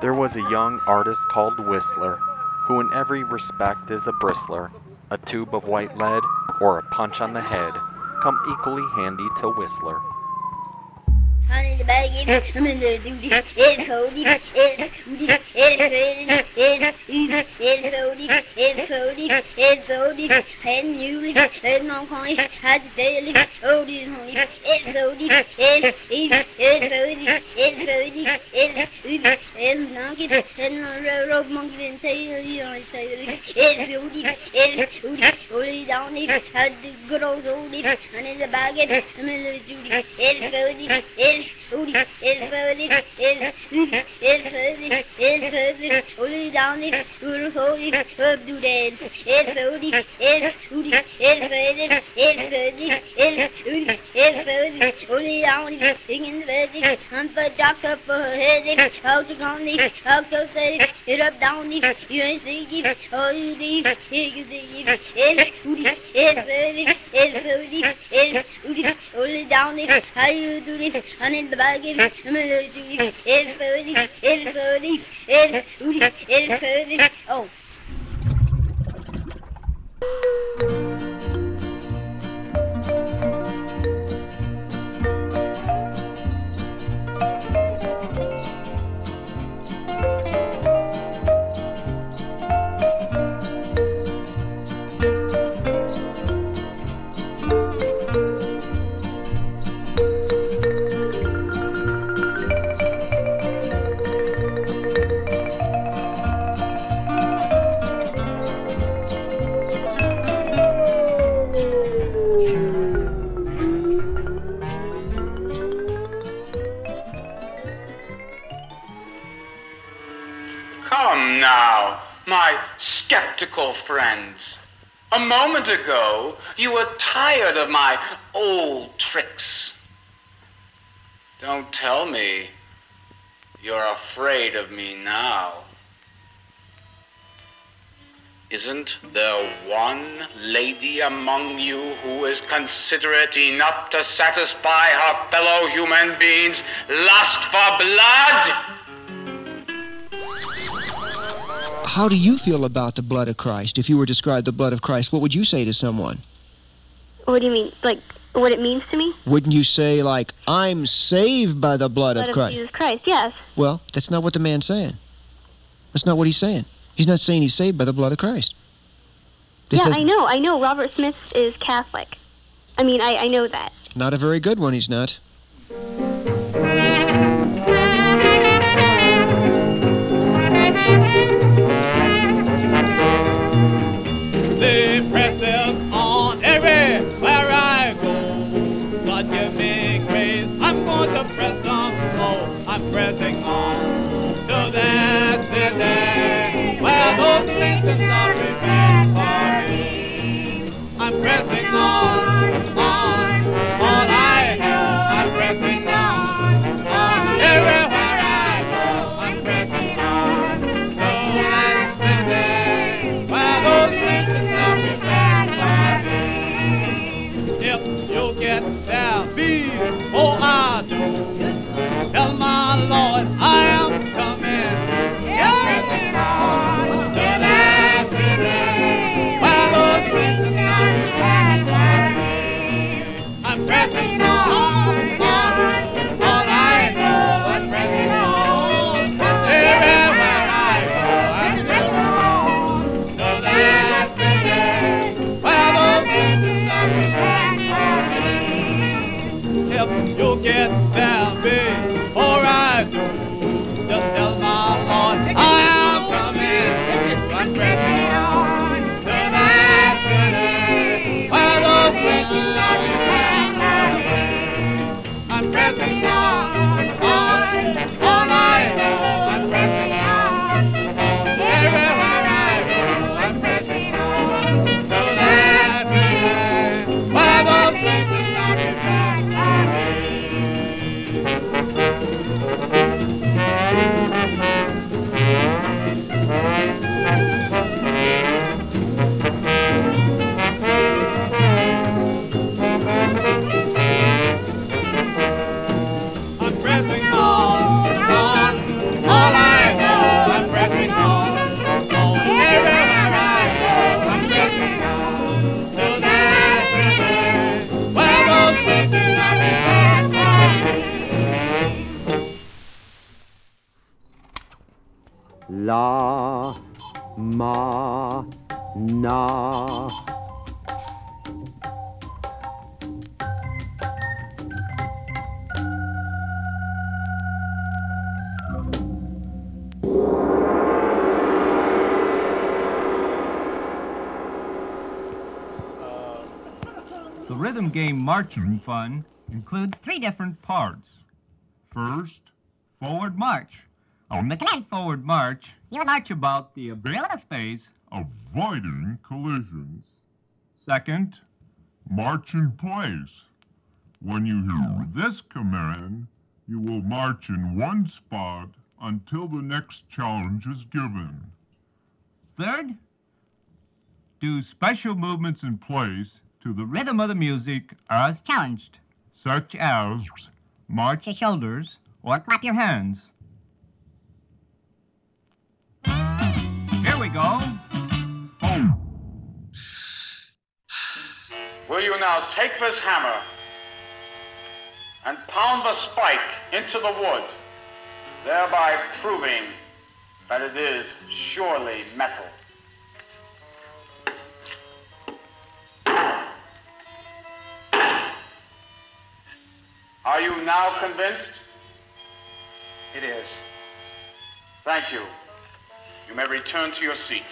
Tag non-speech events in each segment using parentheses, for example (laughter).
There was a young artist called Whistler, who in every respect is a bristler. A tube of white lead or a punch on the head come equally handy to Whistler. I'm in the bag, I'm in the duty, it's it's Cody, it's Cody, it's Cody, it's Cody, it's Cody, it's Cody, and you, and my coin, had the daily, oh, this honey, it's Cody, it's, it's, it's Cody, it's Cody, it's Cody, it's monkey, and the road monkey, and tail, you it's Cody, it's Cody, it's Cody, only down it, had the good old and in the bag, I'm in the duty, it's it's it's Cody, it's Udi, it's Cody, it's Cody, only down it, Udi, Cody, up to that, it's Cody, it's Udi, it's Cody, it's Cody, it's Udi, it's Cody, only down it, singing the bed, I'm for Jack up for her head, out Connie, out to say, it up down it, you ain't see it, all you need, you can see it, it's Udi, it's Cody, it's Cody, it's Udi, only down it, how you do this, and in the bag, I'm in the duty, it's Cody, it's Cody, it's Udi, it's Cody, oh. Moment ago, you were tired of my old tricks. Don't tell me you're afraid of me now. Isn't there one lady among you who is considerate enough to satisfy her fellow human beings' lust for blood? How do you feel about the blood of Christ? If you were to describe the blood of Christ, what would you say to someone? What do you mean? Like, what it means to me? Wouldn't you say, like, I'm saved by the blood, Blood of Christ? Jesus Christ, yes. Well, that's not what the man's saying. That's not what he's saying. He's not saying he's saved by the blood of Christ. Yeah, I know. I know. Robert Smith is Catholic. I mean, I, I know that. Not a very good one, he's not. Nations la, ma, na. The rhythm game marching fun includes three different parts. First, forward march. On the clan forward march, you'll march about the available space, avoiding collisions. Second, March in place. When you hear this command, you will march in one spot until the next challenge is given. third, do special movements in place to the rhythm of the music as challenged, such as march your shoulders or clap your hands. We go. Will you now take this hammer and pound the spike into the wood, thereby proving that it is surely metal? Are you now convinced? It is. Thank you. You may return to your seat.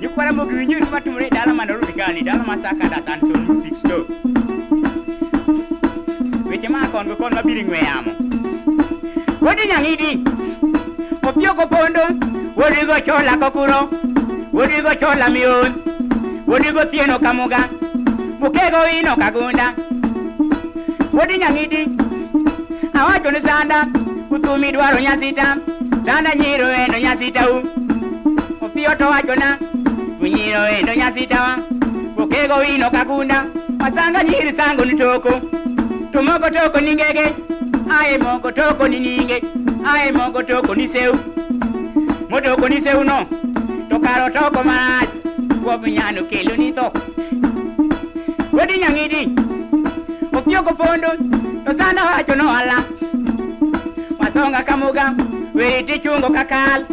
Yukwara ni matumre dala manaru bigani dala masaka da Samson Music Store. Weche ma kon go kon mabiri ng'we yamo. Wodi nyang'idi. Opio ko pondo. Wodi go chola kokuro. Wodi go chola mion. Wodi go tieno kamuga. Mukego ino kagunda. Wodi nyang'idi. Awacho ni sanda. Kutumi dwaro nyasita, sanda nyiro endo nyasitau. Opiyo to wachona, kunyiro endo nyasitawa. Okego wino kakunda, asanga nyiri sango ni toko. To moko toko ni ngege, ae moko toko ni ninge, ae moko toko ni seu. Motoko ni seu no, to karo toko marach, kuop nyano kelo ni tho. Wadi nyang'idi, opiyo kopondo, to sanda wacho no ala. asonga kamuga weyti cungo kakal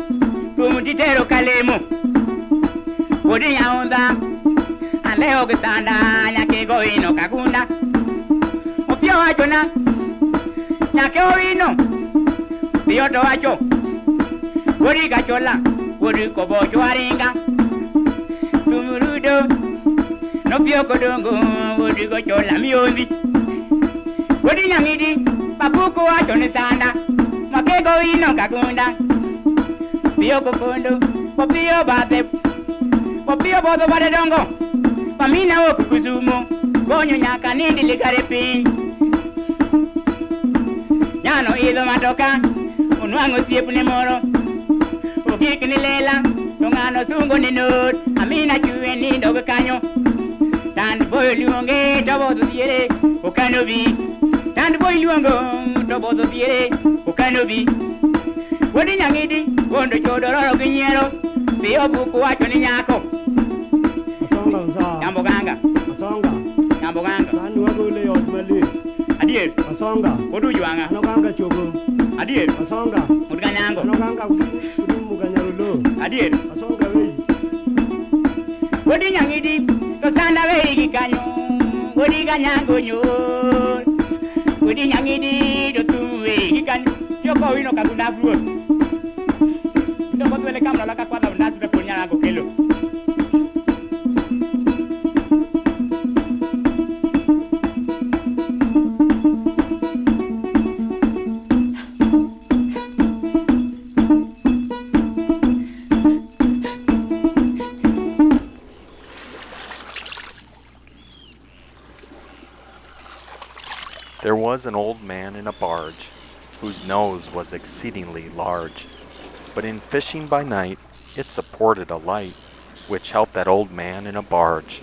tumtitero kalemu. Godi yaunda aleoge sanda nyake goino kagunda. Opio wachona nyake owino piyoto wacho godi kachola godi kobocho waringa tumuludo nopio kodongo godi kochola miyombi. Godi nyang'idi papuko wacho ni sanda Makego ino kagunda. Pio kopondo. Popio bate. Popio bodho bade dongo. Pamina woku kuzumo. Gonyo nyaka nindi ligare piny. Nyano idho matoka. Unwang'o osiepne moro. Ogik ni lela. To ng'ano sungo ni not. Amina chwe nindo go kanyo. Tand boyo luonge to bodho diere. Okano bi. Tand boyo luongo tobozo biere ukanobi wodi nyangidi wondo chodororo gi nyiero piyo buku wacho ni nyako yambo ganga yambo ganga sani wagole ot malit adier asonga oduj wang'a anoganga chogo adier asonga mudganyango anoganga udumuganyarolo adier asonga wei wodi nyangidi to sanda wei gi kanyo wodi ganyango nyoo Wodi nyang'idi. To tum wei eh, gi kanyo. Yoko wino kagunda an old man in a barge, whose nose was exceedingly large. But in fishing by night, it supported a light, which helped that old man in a barge.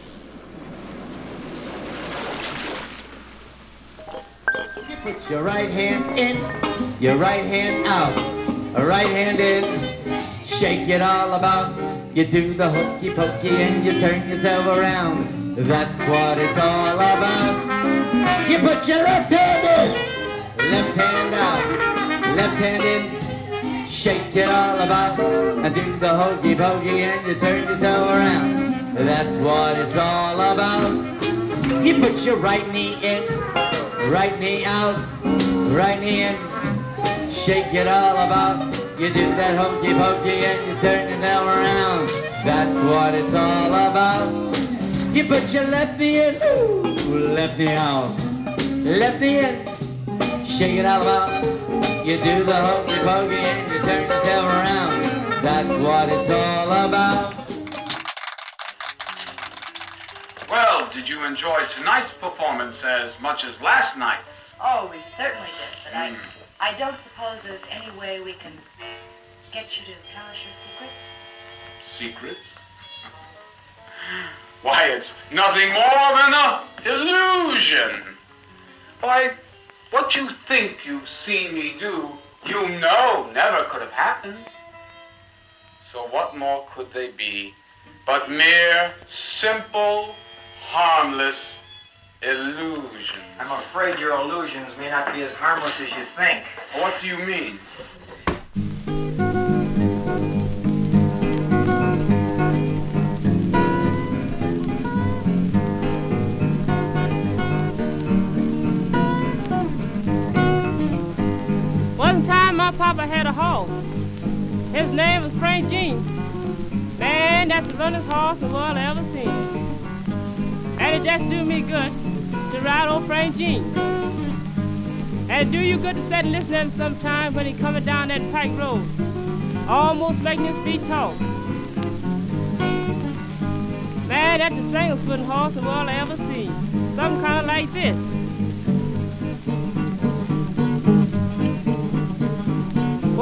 You put your right hand in, your right hand out, right hand in, shake it all about. You do the hokey pokey and you turn yourself around. That's what it's all about. You put your left hand in, left hand out, left hand in, shake it all about, and do the hokey pokey and you turn yourself around. That's what it's all about. You put your right knee in, right knee out, right knee in, shake it all about. You do that hokey pokey and you turn yourself around. That's what it's all about. You put your left knee in, ooh, left knee out, left knee in, shake it all about. You do the hokey pokey and you turn yourself around. That's what it's all about. Well, did you enjoy tonight's performance as much as last night's? Oh, we certainly did, but Hmm. I, I don't suppose there's any way we can get you to tell us your secret. Secrets? (laughs) Why, it's nothing more than a illusion. Why, what you think you've seen me do, you know never could have happened. So what more could they be but mere, simple, harmless illusions? I'm afraid your illusions may not be as harmless as you think. What do you mean? My papa had a horse. His name was Frank Jean. Man, that's the runnest horse the world I ever seen. And it just do me good to ride old Frank Jean. And do you good to sit and listen to him sometime when he coming down that pike road, almost making his feet talk. Man, that's the singest footing horse the world I ever seen. Something kind of like this.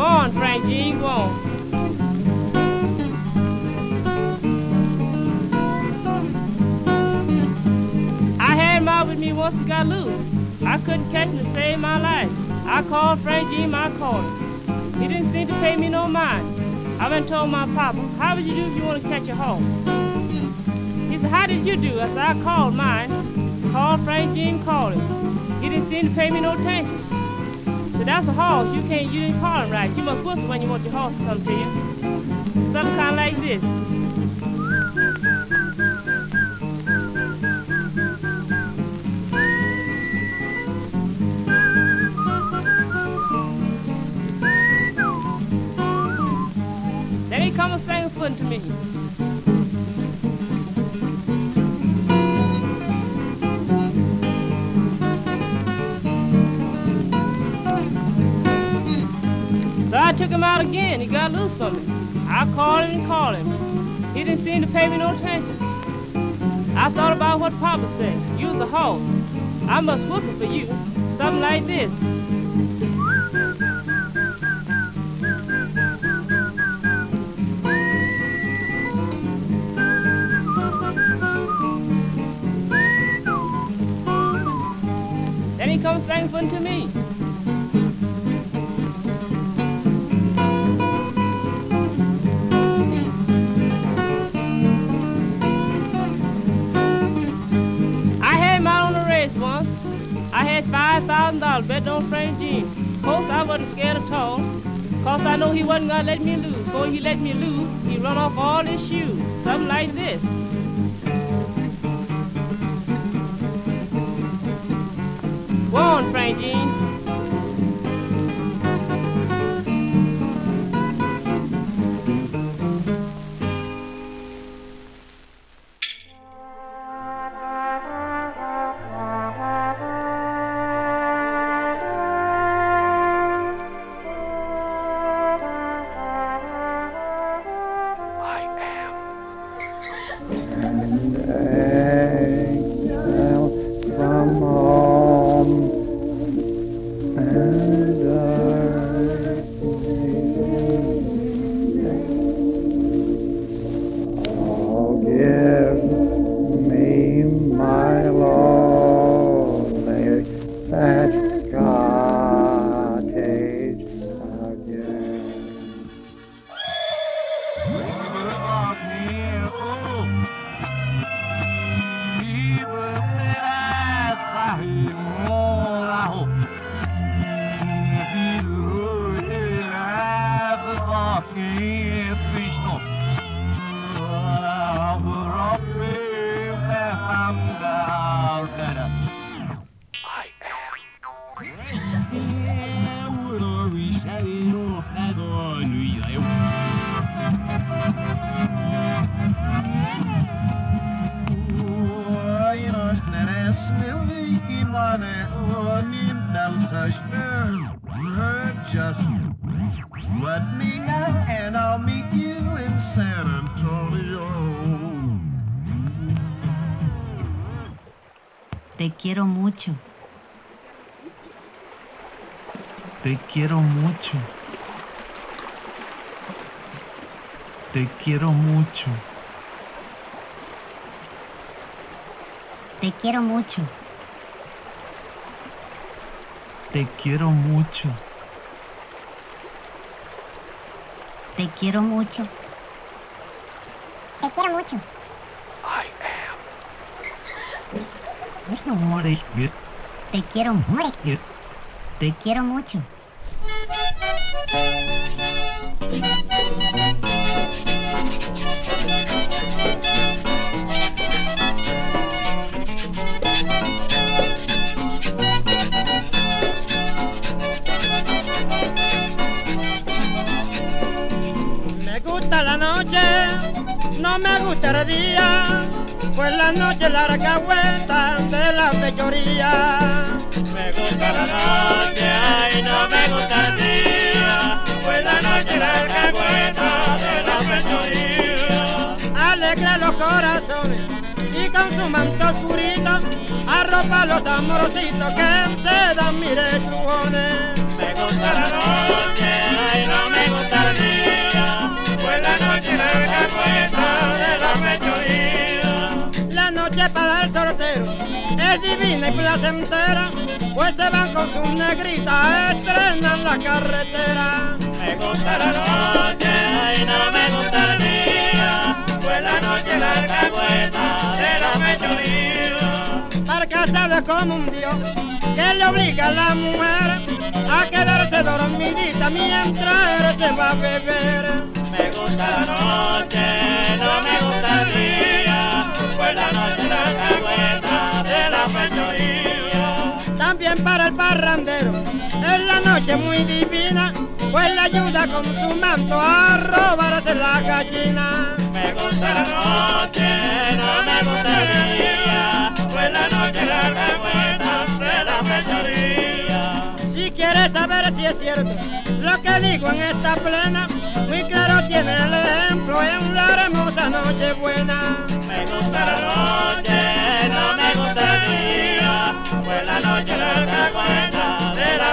Go on, Frank Jean, go on. I had out with me once he got loose. I couldn't catch him to save my life. I called Frankie my caller. He didn't seem to pay me no mind. I went and told my papa, how would you do if you want to catch a horse? He said, how did you do? I said, I called mine. Called Frank Jean, called him. He didn't seem to pay me no attention. So that's a horse. You can't, you didn't call him right. You must whistle when you want your horse to come to you. Something kind of like this. Then he come and sang a foot to me. Took him out again. He got loose from me. I called him and called him. He didn't seem to pay me no attention. I thought about what Papa said. You was a. I must whistle for you. Something like this. Then he comes singing to me. Know he wasn't gonna let me loose. Before he let me loose, he run off all his shoes. Something like this. Go on, Frank Te quiero mucho. Te quiero mucho. Te quiero mucho. Te quiero mucho. Te quiero mucho. Te quiero mucho. There's no more. Te quiero mucho. Te quiero mucho. Me gusta la noche, no me gusta el día, pues la noche larga vuelta de la fechoría. Me gusta la noche, ay, no me gusta el día, pues la noche larga vuelta de la fechoría. Alegra los corazones y con su manto oscurito arropa los amorositos que se dan mire chujones. Me gusta la noche, ay, no me gusta el día, pues la noche larga puesta de la fechoría. La noche para el soltero es divina y placentera, pues se van con sus negritas, estrenan la carretera. Me gusta la noche, ay, no me gusta el día, pues la noche larga puesta de la fechoría. Para casarse como un dios, que le obliga a la mujer a quedarse dormidita mientras se va a beber. Me gusta la noche, no me gusta la. También para el parrandero, es la noche muy divina, pues le ayuda con su manto a robarse la gallina. Me gusta la noche, no me gusta el día, pues la noche larga vuelta de la fechoría. Si quieres saber si es cierto lo que digo en esta plena, muy claro tiene el ejemplo en la hermosa noche buena. Me gusta la noche, de la.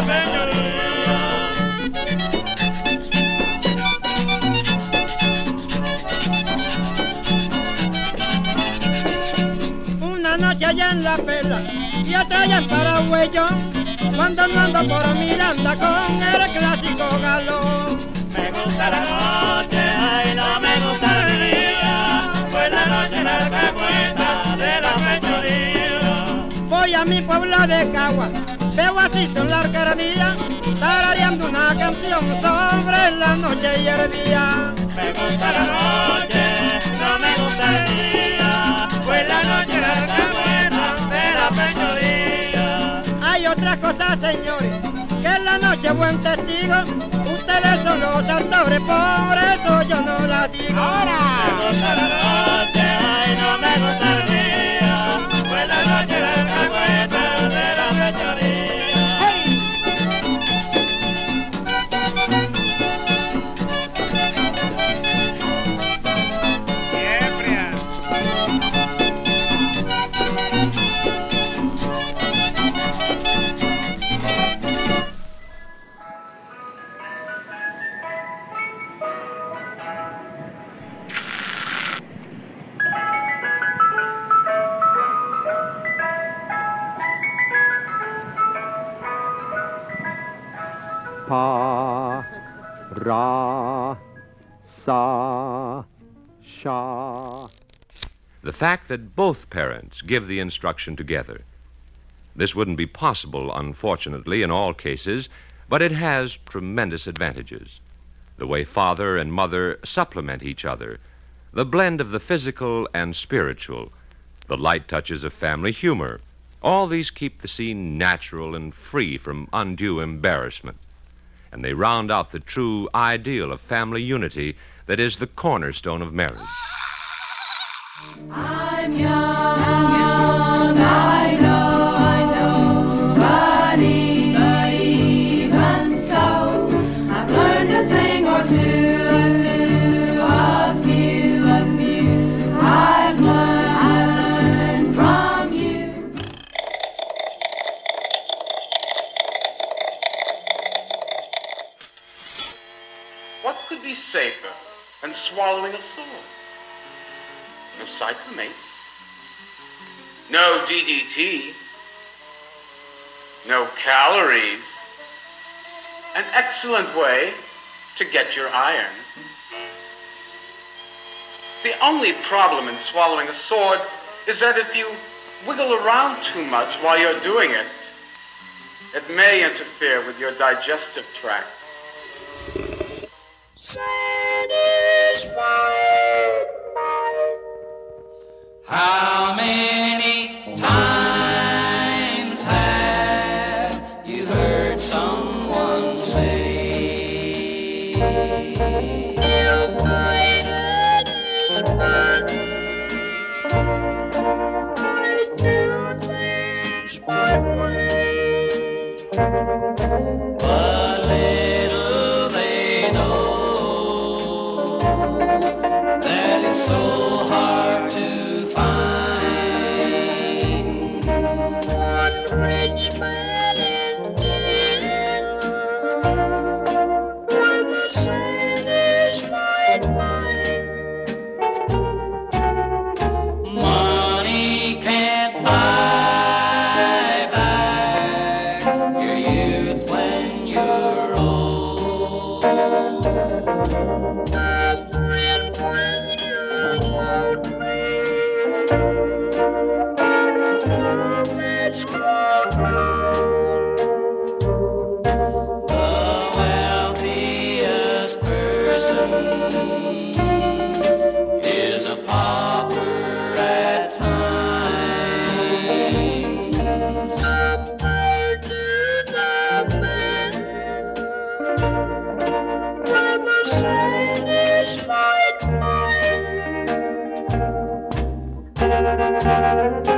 Una noche allá en la perla y otra allá en Paraguayón, cuando no ando por Miranda con el clásico galón. Me gusta la noche, ay, no me gusta el día, la noche larga puesta de la fechoría. Voy a mi pueblo de Cagua, así en la arquería, tarareando una canción sobre la noche y el día. Me gusta la noche, no me gusta el día, pues la noche larga buena de la fechoría. Hay otra cosa, señores, que en la noche buen testigo, ustedes son los actores, por eso yo no la digo. Ahora. Me gusta la noche, ay, no me gusta el día, pues la noche larga fact that both parents give the instruction together. This wouldn't be possible, unfortunately, in all cases, but it has tremendous advantages. The way father and mother supplement each other, the blend of the physical and spiritual, the light touches of family humor, all these keep the scene natural and free from undue embarrassment. And they round out the true ideal of family unity that is the cornerstone of marriage. I'm young, I'm young, I know, I know, but even, so, I've learned a thing or two, a few, a few, I've learned from you. What could be safer than swallowing a sword? No cyclamates. No DDT. No calories. An excellent way to get your iron. The only problem in swallowing a sword is that if you wiggle around too much while you're doing it, it may interfere with your digestive tract. How many When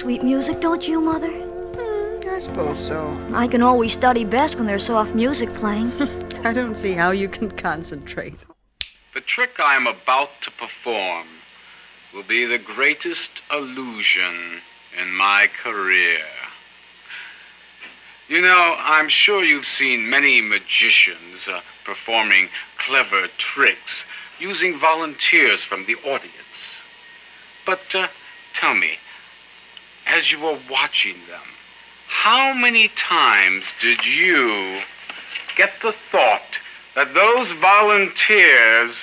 sweet music, don't you, Mother? I suppose so. I can always study best when there's soft music playing. (laughs) I don't see how you can concentrate. The trick I am about to perform will be the greatest illusion in my career. You know, I'm sure you've seen many magicians uh, performing clever tricks using volunteers from the audience. But uh, tell me, as you were watching them, how many times did you get the thought that those volunteers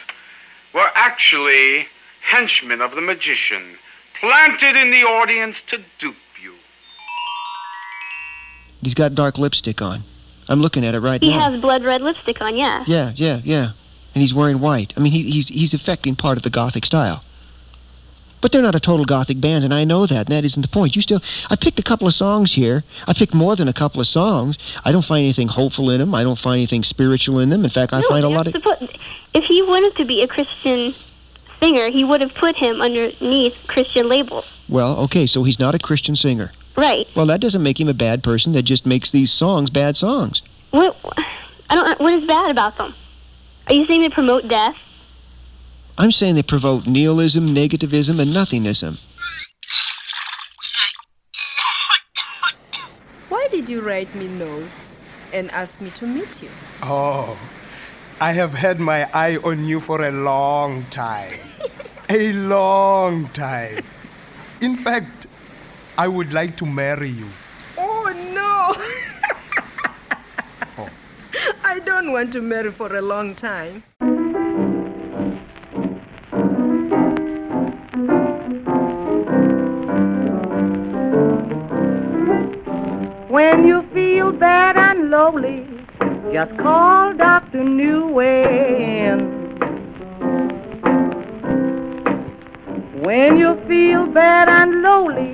were actually henchmen of the magician, planted in the audience to dupe you? He's got dark lipstick on. I'm looking at it right He now. He has blood red lipstick on, yeah. Yeah, yeah, yeah. And he's wearing white. I mean, he, he's he's affecting part of the Gothic style. But they're not a total Gothic band, and I know that. And that isn't the point. You still, I picked a couple of songs here. I picked more than a couple of songs. I don't find anything hopeful in them. I don't find anything spiritual in them. In fact, I no, find a lot of. put, if he wanted to be a Christian singer, he would have put him underneath Christian labels. Well, okay, so he's not a Christian singer. Right. Well, that doesn't make him a bad person. That just makes these songs bad songs. What? I don't. What is bad about them? Are you saying they promote death? I'm saying they provoke nihilism, negativism, and nothingism. Why did you write me notes and ask me to meet you? Oh, I have had my eye on you for a long time. (laughs) a long time. In fact, I would like to marry you. Oh, no. Oh. (laughs) I don't want to marry for a long time. When you feel bad and lonely, just call Dr. Newen. When you feel bad and lonely,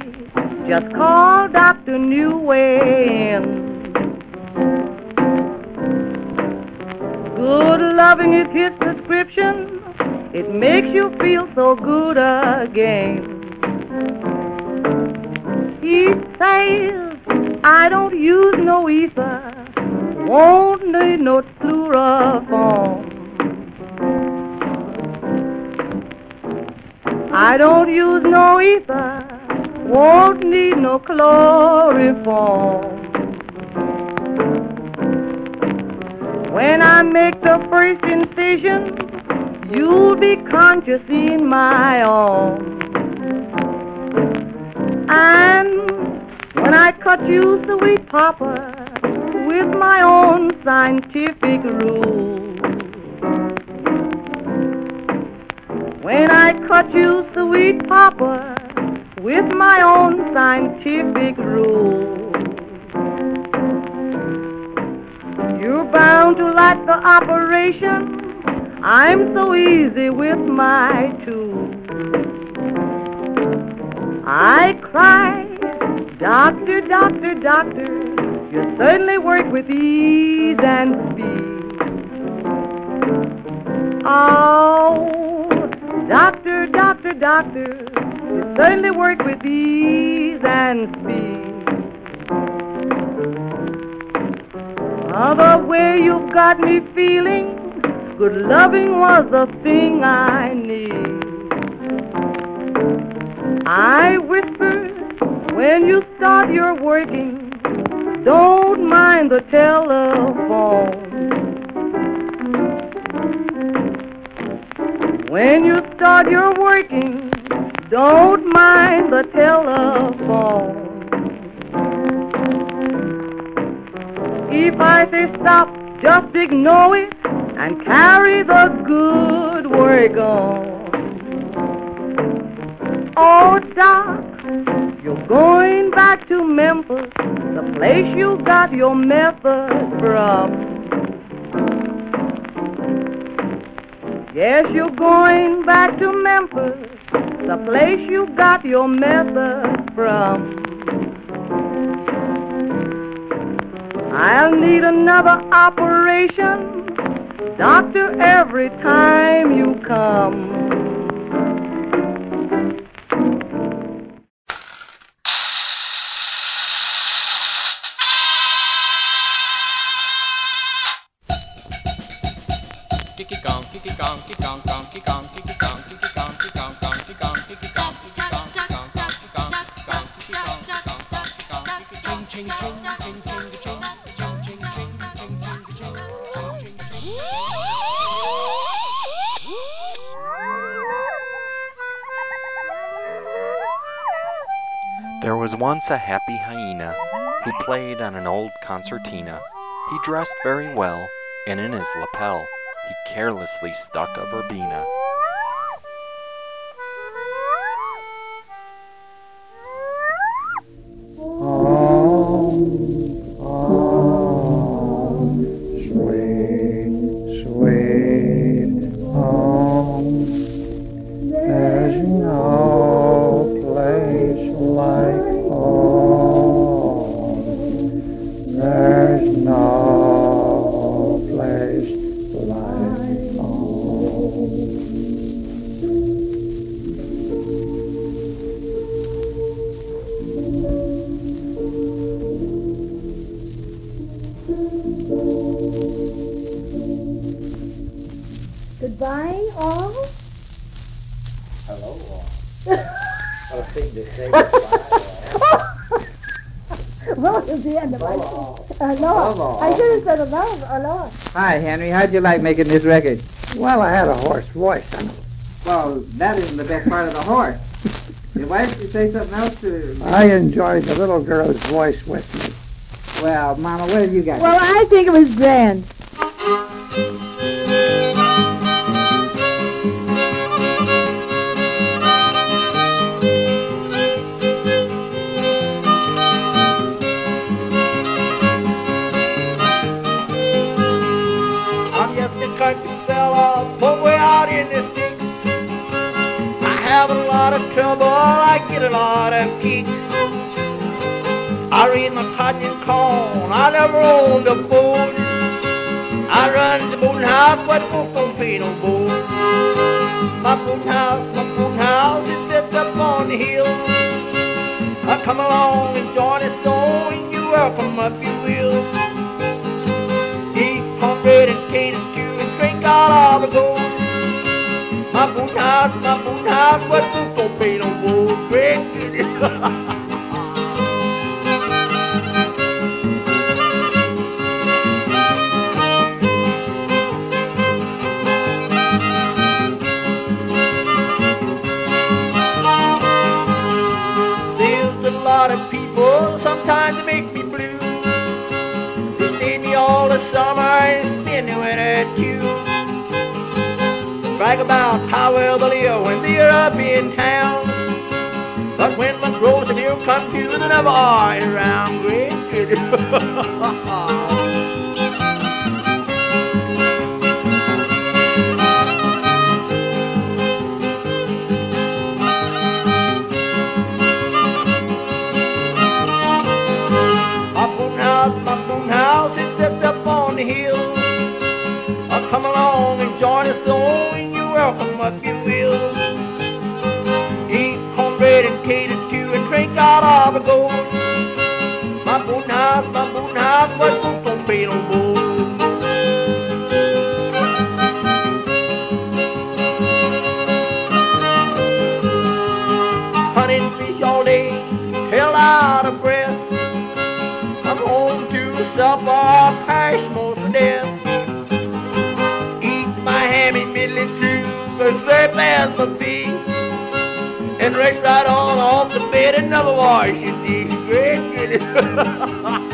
just call Dr. Newen. Good loving is his prescription. It makes you feel so good again. He says, I don't use no ether, won't need no chloroform. I don't use no ether, won't need no chloroform. When I make the first incision, you'll be conscious in my arms. And when I cut you, sweet papa, with my own scientific rule. When I cut you, sweet papa, with my own scientific rule. You're bound to like the operation. I'm so easy with my tool. I cry, doctor, doctor, doctor. You certainly work with ease and speed. Oh, doctor, doctor, doctor. You certainly work with ease and speed. The way you've got me feeling, good loving was the thing I need. I whisper when you start your working, don't mind the telephone. When you start your working, don't mind the telephone. If I say stop, just ignore it and carry the good work on. Oh, Doc, you're going back to Memphis, the place you got your method from. Yes, you're going back to Memphis, the place you got your method from. I'll need another operation, doctor, every time you come. Once a happy hyena who played on an old concertina. He dressed very well, and in his lapel he carelessly stuck a verbena. Aloha. Aloha. Hi, Henry. How'd you like making this record? Well, I had a hoarse voice. And Well, that isn't the best part of the horse. Why did you say something else to... I enjoyed the little girl's voice with me. Well, Mama, what have you got? Well, I think it was grand. A lot of kicks. I read my cotton and corn, I never owned a boat. I run the boating house, but folks don't pay no boat. My boating house, my boating house is set up on the hill. I come along and join us on, and you welcome if you will. Eat cornbread and cater stew and drink out of the gold. Boot house, but boots don't pay no gold. Great There's a lot of people, sometimes make me blue. They stay me all the summer and spend the winter too. Brag about how well they live when they're up in town. But when my grows and here come to, they never are around. Great good. My boom house, my boom house, it sits up on the hill. Uh, come along and join us on, you're welcome if you will. Eat cornbread and cater stew and drink out of the gold. My boom house, my boom house, but boots pay no as my feet. And race right on off the bed and never wash your teeth. (laughs)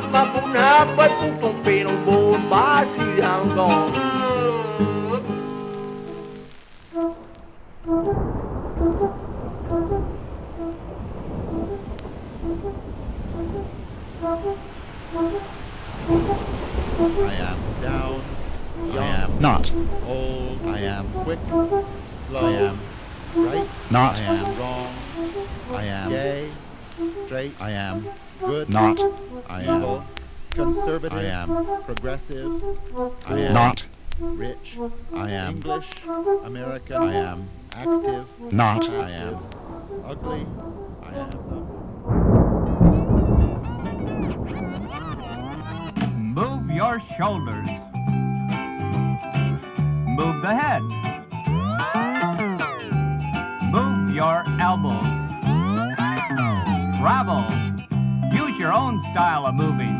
boot house, my boot house, but I am English, American, I am active, not, I am ugly, I am some. Move your shoulders. Move the head. Move your elbows. Travel. Use your own style of moving.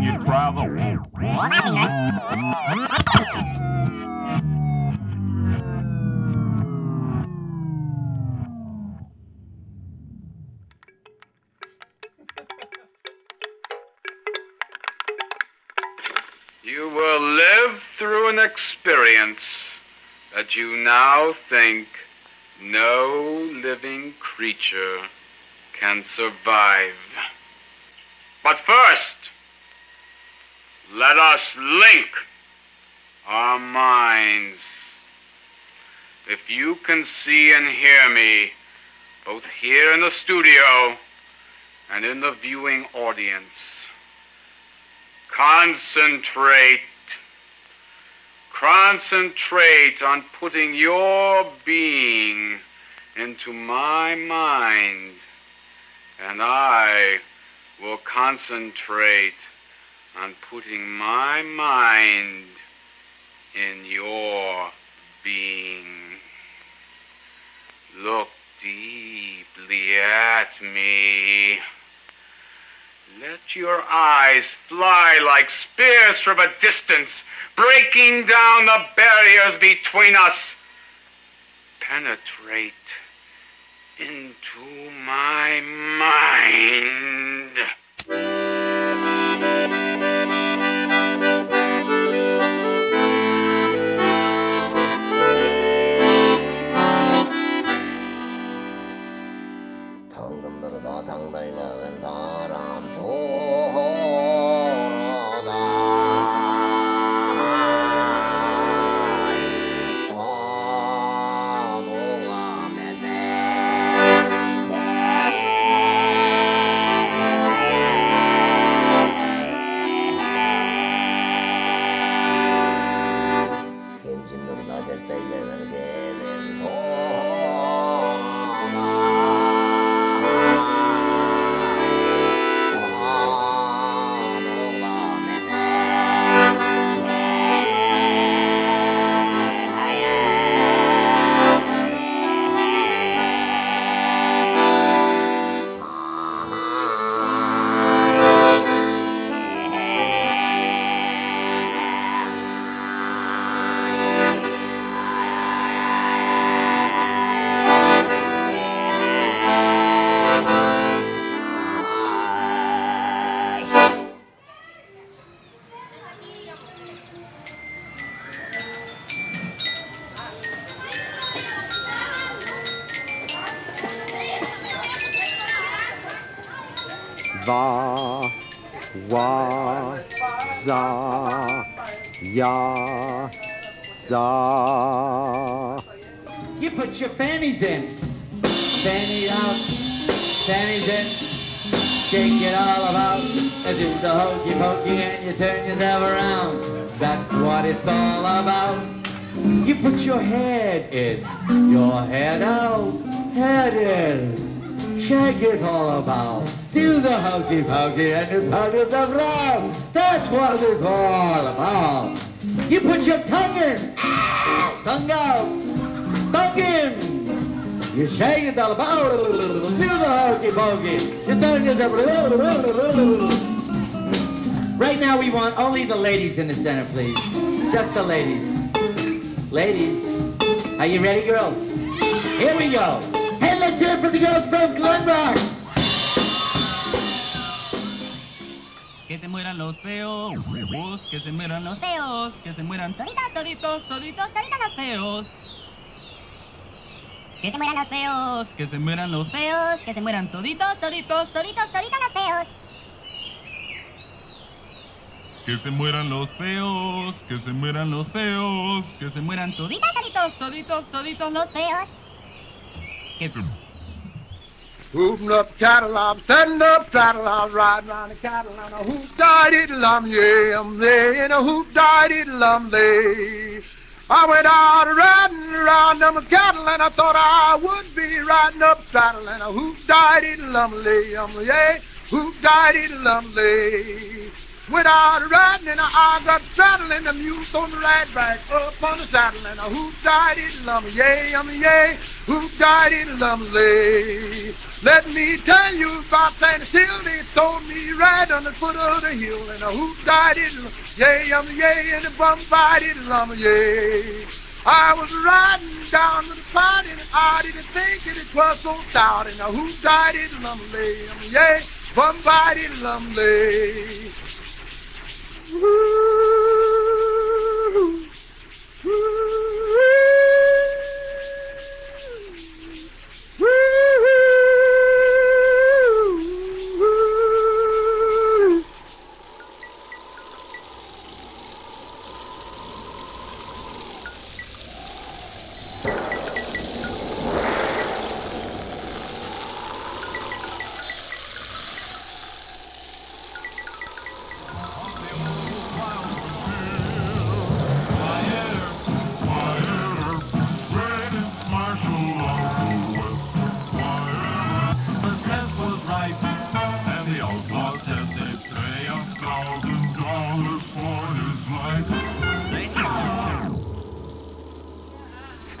You. You will live through an experience that you now think no living creature can survive. But first, let us link our minds. If you can see and hear me, both here in the studio and in the viewing audience. Concentrate. Concentrate on putting your being into my mind, and I will concentrate on putting my mind in your being. Look deeply at me. Let your eyes fly like spears from a distance, breaking down the barriers between us. Penetrate into my mind. In. Your head out, head in. Shake it all about. Do the hokey pokey and you turn yourself around. That's what it's all about. You put your tongue in. Ah, tongue out. Tongue in. You shake it all about. Do the hokey pokey. You turn yourself around. Right now we want only the ladies in the center, please. Just the ladies. Ladies. Are you ready, girls? Here we go. Hey, let's hear it for the girls from Glenrock. Que se mueran los feos, que se mueran los feos, que se mueran toditos, toditos, toditos, toditos los feos. Que se mueran los feos, que se mueran los feos, que se mueran toditos, toditos, toditos, toditos los feos. Que se mueran los feos, que se mueran los feos, que se mueran toditos, toditos, toditos, toditos los feos. Que Hooting up cattle, I'm standing up saddle, I'm riding round the cattle, and a hoop died it lum, yeah, I'm there, and a hoop died it lum, there. I went out riding around them cattle, and I thought I would be riding up saddle, and a hoop died it lum, lay, um, yeah, hoop died it lum. Went out riding, and I got saddle, and the mule on the right back up on the saddle, and a hoop died it lum, yeah, um, yeah, hoop died it lum, lay. Let me tell you about Santa. They told me right on the foot of the hill, and a hoop died it, yay, um, yay, and a bum died it, lum, yay. I was riding down to the pond, and I didn't think that it was so stout, and a hoop died it, lum, lay, um, yay, bum died it, lum, lay. Woo, (laughs)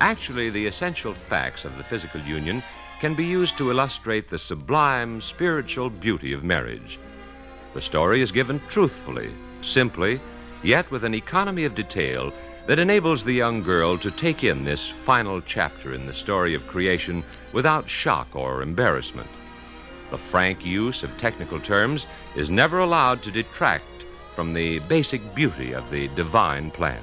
Actually, the essential facts of the physical union can be used to illustrate the sublime spiritual beauty of marriage. The story is given truthfully, simply, yet with an economy of detail that enables the young girl to take in this final chapter in the story of creation without shock or embarrassment. The frank use of technical terms is never allowed to detract from the basic beauty of the divine plan.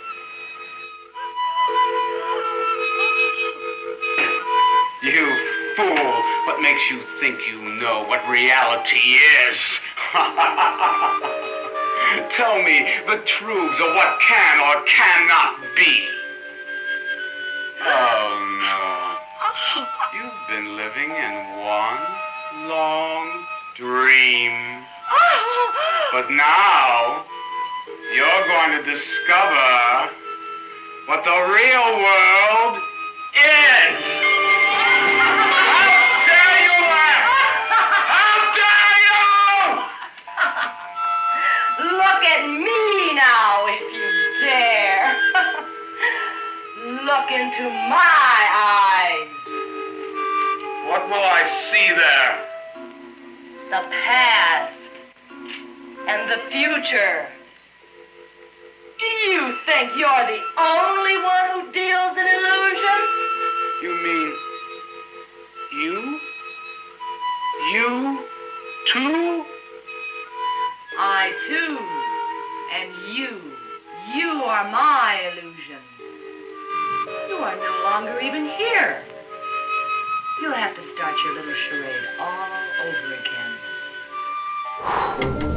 You fool! What makes you think you know what reality is? (laughs) Tell me the truths of what can or cannot be. Oh no. (laughs) You've been living in one long dream. (laughs) But now, you're going to discover what the real world into my eyes. What will I see there? The past and the future. Do you think you're the only one who deals in illusion? You mean you? You too? I too, and you, you are my illusion. You are no longer even here. You'll have to start your little charade all over again.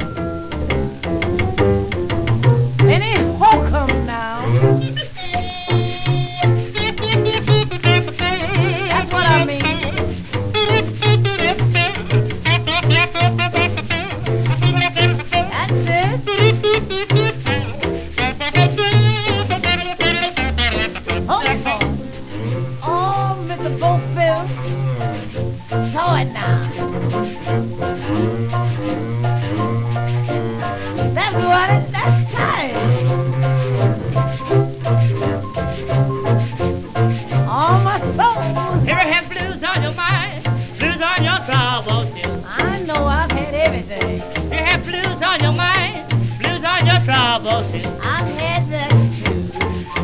On your mind, blues on your troubles too. I've had that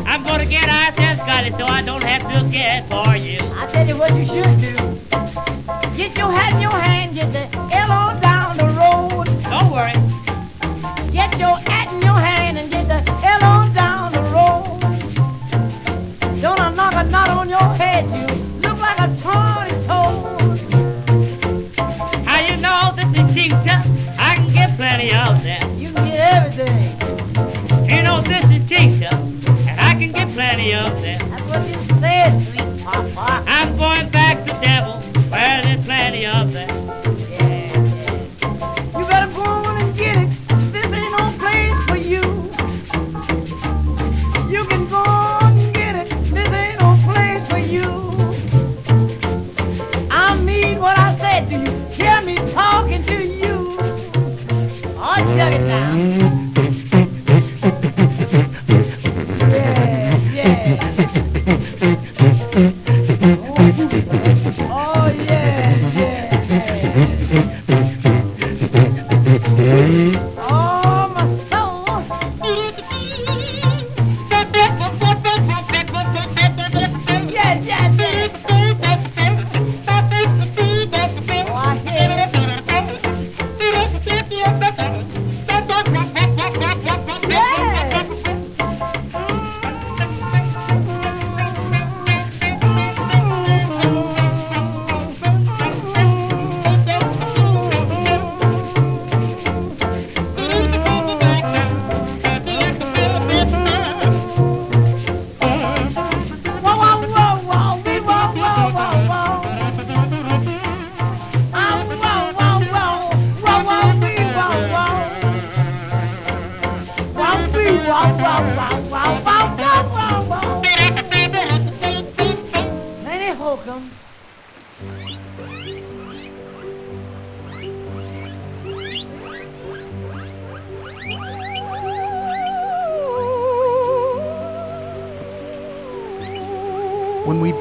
I'm gonna get ice and Scotty so I don't have to get for you. I tell you what you should do. Get your hat in your hand, get the L on down plenty of them. You can get everything. You know this is Kingstown, and I can get plenty of them. That's what you said, sweet papa. I'm going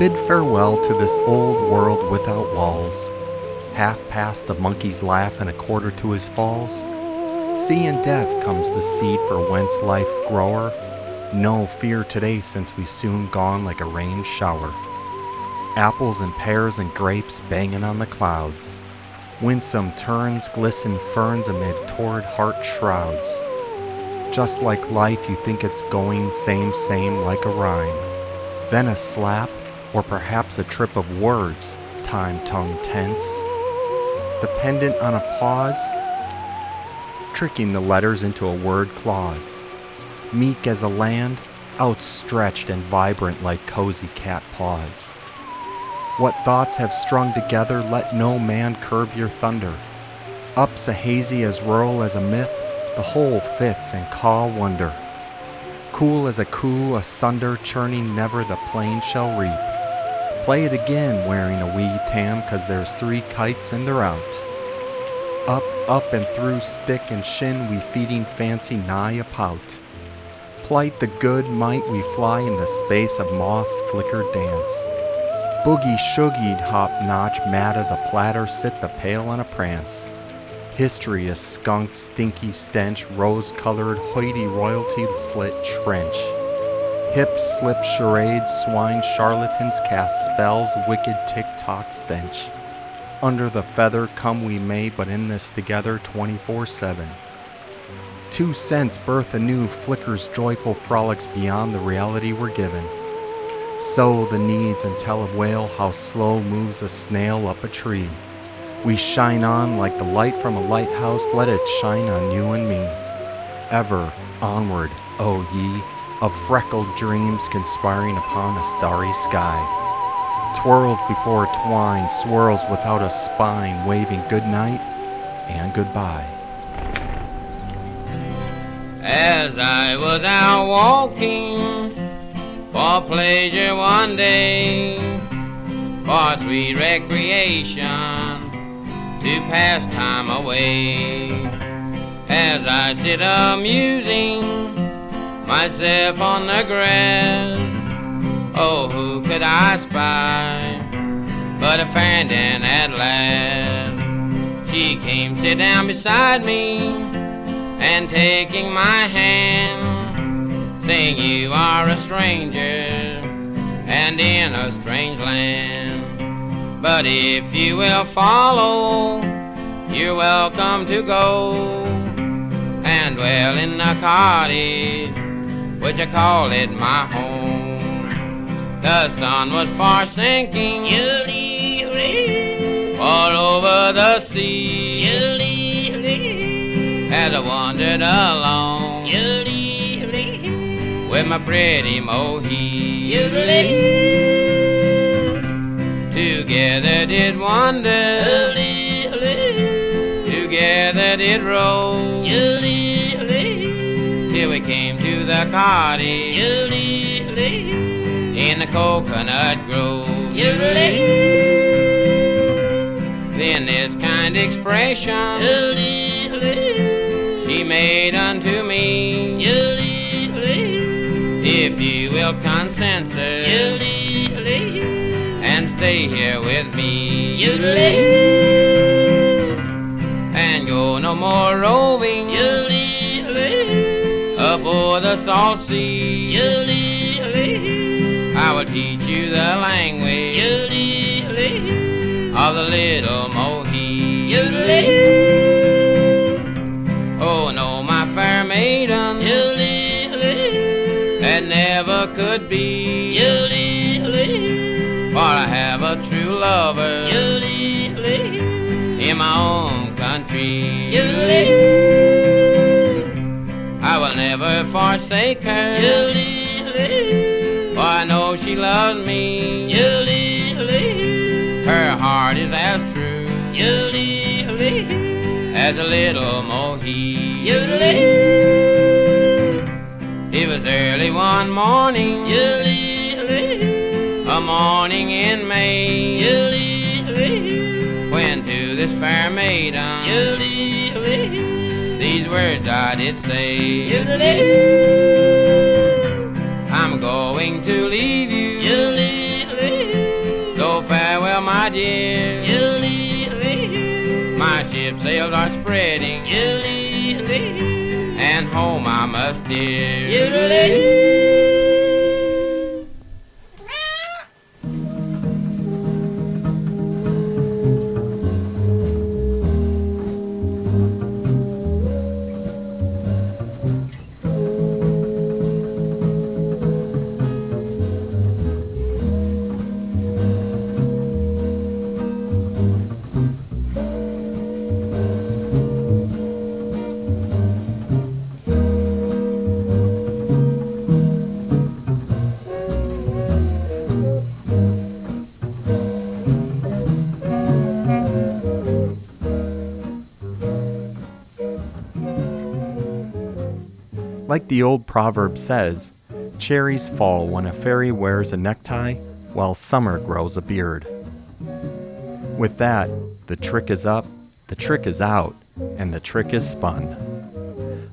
bid farewell to this old world without walls, half past the monkey's laugh and a quarter to his falls, see in death comes the seed for whence life grower. No fear today since we soon gone like a rain shower. Apples and pears and grapes banging on the clouds. Winsome turns, glisten ferns amid torrid heart shrouds. Just like life, you think it's going same, same like a rhyme. Then a slap, or perhaps a trip of words, time tongue tense. Dependent on a pause, tricking the letters into a word clause. Meek as a land, outstretched and vibrant like cozy cat paws. What thoughts have strung together, let no man curb your thunder. Up's a hazy as rural as a myth, the whole fits and caw wonder. Cool as a coo, asunder, churning, never the plain shall reap. Play it again, wearing a wee tam, cause there's three kites and they're out. Up, up and through stick and shin, we feeding fancy nigh a pout. Plight the good might we fly in the space of moth's flicker dance. Boogie shoogied hop notch, mad as a platter, sit the pail on a prance. History a skunk, stinky stench, rose colored, hoity royalty slit trench. Hip slip charades, swine charlatans cast spells, wicked tick tock stench. Under the feather come we may, but in this together 24 7. Two cents birth anew flickers joyful frolics beyond the reality we're given. So the needs and tell of whale how slow moves a snail up a tree. We shine on like the light from a lighthouse, let it shine on you and me. Ever onward, O ye, of freckled dreams conspiring upon a starry sky. Twirls before twine, swirls without a spine, waving goodnight and goodbye. As I was out walking for pleasure one day, for sweet recreation to pass time away. As I sit amusing myself on the grass, oh, who could I spy but a and at last? She came sit down beside me and taking my hand, saying you are a stranger and in a strange land. But if you will follow, you're welcome to go and dwell in the cottage, which I call it my home. The sun was far sinking, all over the sea. As I wandered along. With my pretty mohi, together did wander, together did roll, till we came to the cottage in the coconut grove. Then this kind expression she made unto me. If you will consent, sir, and stay here with me, and go no more roving aboard the salt sea. I will teach you the language of the little mohi. Oh no, my fair maiden, that never could be. For I have a true lover in my own country. Never forsake her, for I know she loves me. Her heart is as true as a little mohi. If was early one morning, a morning in May, when to this fair maiden, these words I did say. I'm going to leave you. So farewell, my dear. My ship sails are spreading. And home I must steer. The old proverb says, cherries fall when a fairy wears a necktie, while summer grows a beard. With that, the trick is up, the trick is out, and the trick is spun.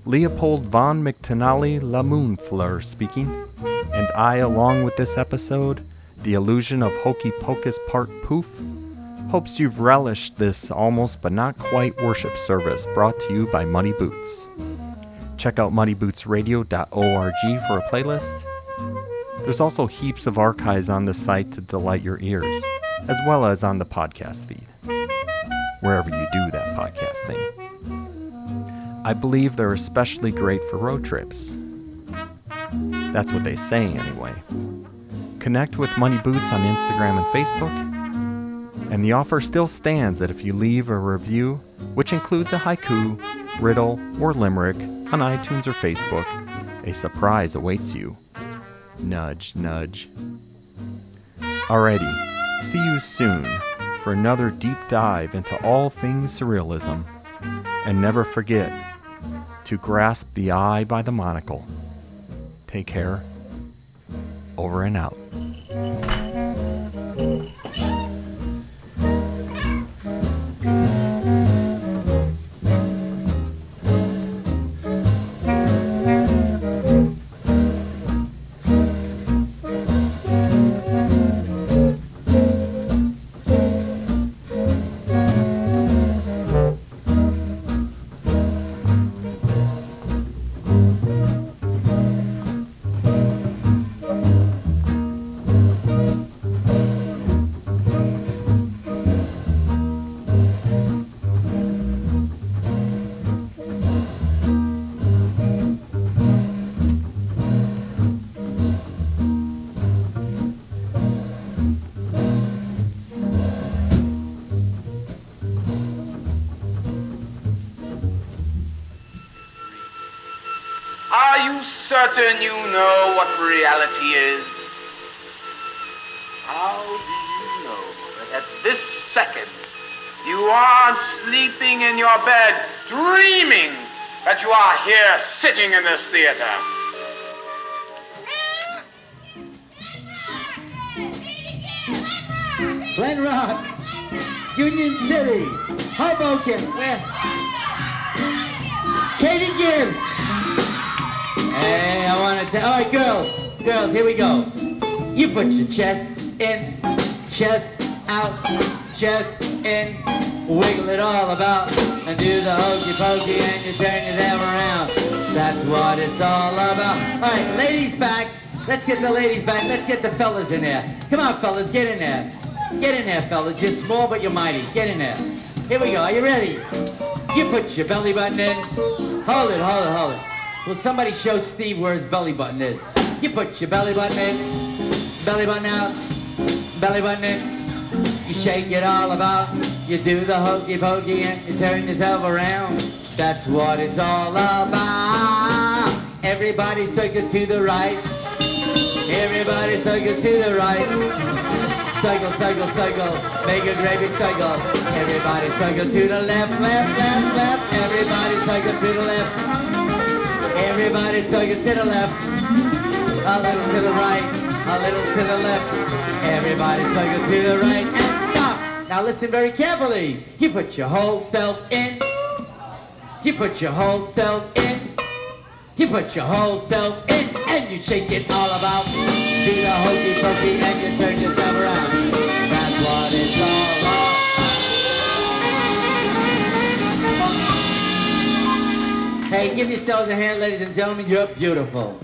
Leopold von McTenally Lamoonfleur speaking, and I, along with this episode, the illusion of hokey pocus part poof, hopes you've relished this almost but not quite worship service brought to you by Muddy Boots. Check out muddybootsradio.org for a playlist. There's also heaps of archives on the site to delight your ears, as well as on the podcast feed, wherever you do that podcast thing. I believe they're especially great for road trips. That's what they say, anyway. Connect with Muddy Boots on Instagram and Facebook, and the offer still stands that if you leave a review, which includes a haiku, riddle, or limerick on iTunes or Facebook, a surprise awaits you. Nudge, nudge. Alrighty, see you soon for another deep dive into all things surrealism. And never forget to grasp the eye by the monocle. Take care. Over and out. Sitting in this theater? Glen Rock, Union City, Hoboken, where? Katie Gibbs. Hey, I want to tell. All right, girls, girls, here we go. You put your chest in, chest out, chest in, wiggle it all about, and do the hokey pokey, and you turn yourself around. That's what it's all about. All right, ladies back. Let's get the ladies back. Let's get the fellas in there. Come on, fellas, get in there. Get in there, fellas. You're small, but you're mighty. Get in there. Here we go. Are you ready? You put your belly button in. Hold it, hold it, hold it. Will somebody show Steve where his belly button is? You put your belly button in. Belly button out. Belly button in. You shake it all about. You do the hokey pokey and you turn yourself around. That's what it's all about. Everybody circle to the right. Everybody circle to the right. Cycle, cycle, cycle, make a gravy cycle. Everybody cycle to the left, left, left, left. Everybody cycle to the left. Everybody cycle to the left. A little to the right, a little to the left. Everybody swing to the right and stop. Now listen very carefully. You put your whole self in. You put your whole self in. You put your whole self in and you shake it all about. Do the hokey pokey and you turn yourself around. That's what it's all about. Hey, give yourselves a hand, ladies and gentlemen. You're beautiful.